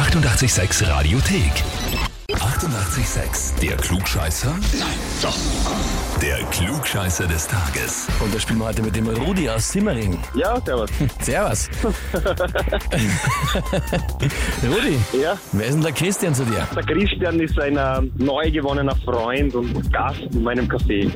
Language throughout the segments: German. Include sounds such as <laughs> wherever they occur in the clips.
886 Radiothek. 88,6. Der Klugscheißer? Nein, doch. Der Klugscheißer des Tages. Und da spielen wir heute mit dem Rudi aus Simmering. Ja, servus. <laughs> Servus. <laughs> Rudi, Ja, wer ist denn der Christian zu dir? der Christian ist ein äh, neu gewonnener Freund und Gast in meinem Café.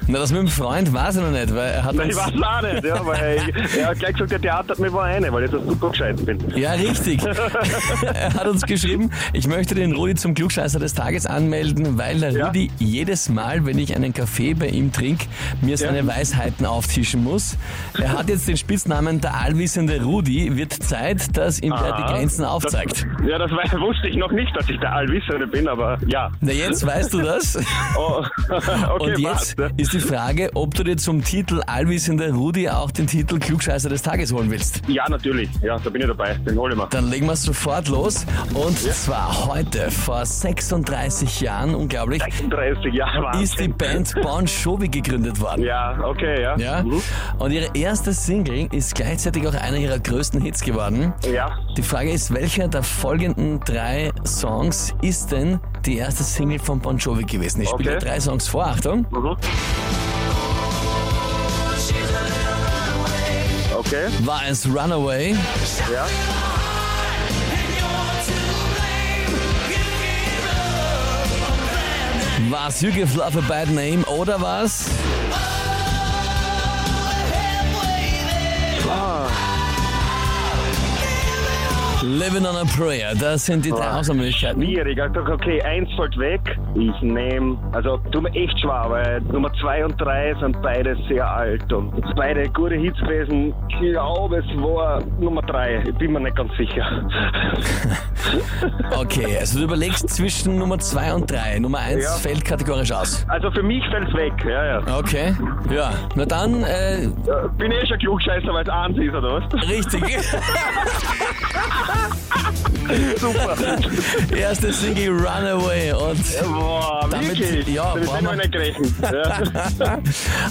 <laughs> Na, das mit dem Freund weiß ich noch nicht, weil er hat Nein, uns... ich weiß es auch nicht, ja, weil er hat gleich gesagt, der Theater hat mir wohl eine, weil ich so super gescheit bin. Ja, richtig. er hat uns geschrieben, ich möchte den Rudi zum Klugscheißer des Tages anmelden, weil der Ja. Rudi jedes Mal, wenn ich einen Kaffee bei ihm trinke, mir seine Weisheiten auftischen muss. Er hat jetzt den Spitznamen der allwissende Rudi. Wird Zeit, dass ihm der die. Grenzen aufzeigt. Das, ja, das weiß, <laughs> wusste ich noch nicht, dass ich der Allwissende bin, aber ja. Na, jetzt weißt du das. <laughs> Oh, <laughs> okay, Und jetzt ne? ist die Frage, ob du dir zum Titel allwissender Rudi auch den Titel Klugscheißer des Tages holen willst. Ja, natürlich. Ja, da bin ich dabei. Den hole ich mir. Dann legen wir sofort los. Und zwar heute, vor 36 Jahren, unglaublich, 36 Jahre Wahnsinn. ist die Band Bon Jovi gegründet worden. Ja, okay, ja. Ja? Mhm. Und ihre erste Single ist gleichzeitig auch einer ihrer größten Hits geworden. Ja. Die Frage ist, welcher der folgenden drei Songs ist denn die erste Single von Bon Jovi gewesen? Ich spiele Okay. dir drei Songs vor, Achtung. Mhm. Okay, War es Runaway, ja. War es You Give Love a Bad Name oder was? Living on a Prayer, das sind die drei Ah, Auswahlmöglichkeiten. schwierig. Also, Okay, eins fällt weg. Ich nehme, also tut mir echt schwer, weil Nummer zwei und drei sind beide sehr alt und beide gute Hits gewesen. Ich glaube, es war Nummer drei. Ich bin mir nicht ganz sicher. <laughs> Okay, also du überlegst zwischen Nummer 2 und 3. Nummer 1 Ja. fällt kategorisch aus. Also für mich fällt es weg, ja, ja. Okay, ja. Na dann, äh, Äh, Bin eh schon klugscheißer, weil es eins ist, oder was? richtig. <laughs> Super. Erste Single Runaway und... Boah, Damit- wirklich? ja, brauchen hätte wir- ich nicht gerechnet. Ja.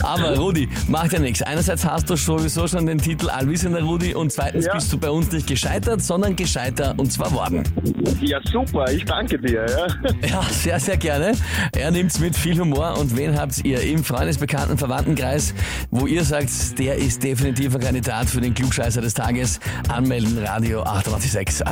<laughs> Aber Rudi, macht ja nichts. Einerseits hast du sowieso schon den Titel Allwissender Rudi und zweitens Ja. bist du bei uns nicht gescheitert, sondern gescheiter und zwar worden. ja, super. Ich danke dir. Ja. <laughs> Ja, sehr, sehr gerne. Er nimmt's mit viel Humor. Und wen habt ihr im Freundesbekannten Verwandtenkreis, wo ihr sagt, der ist definitiv ein Kandidat für den Klugscheißer des Tages? Anmelden, Radio 886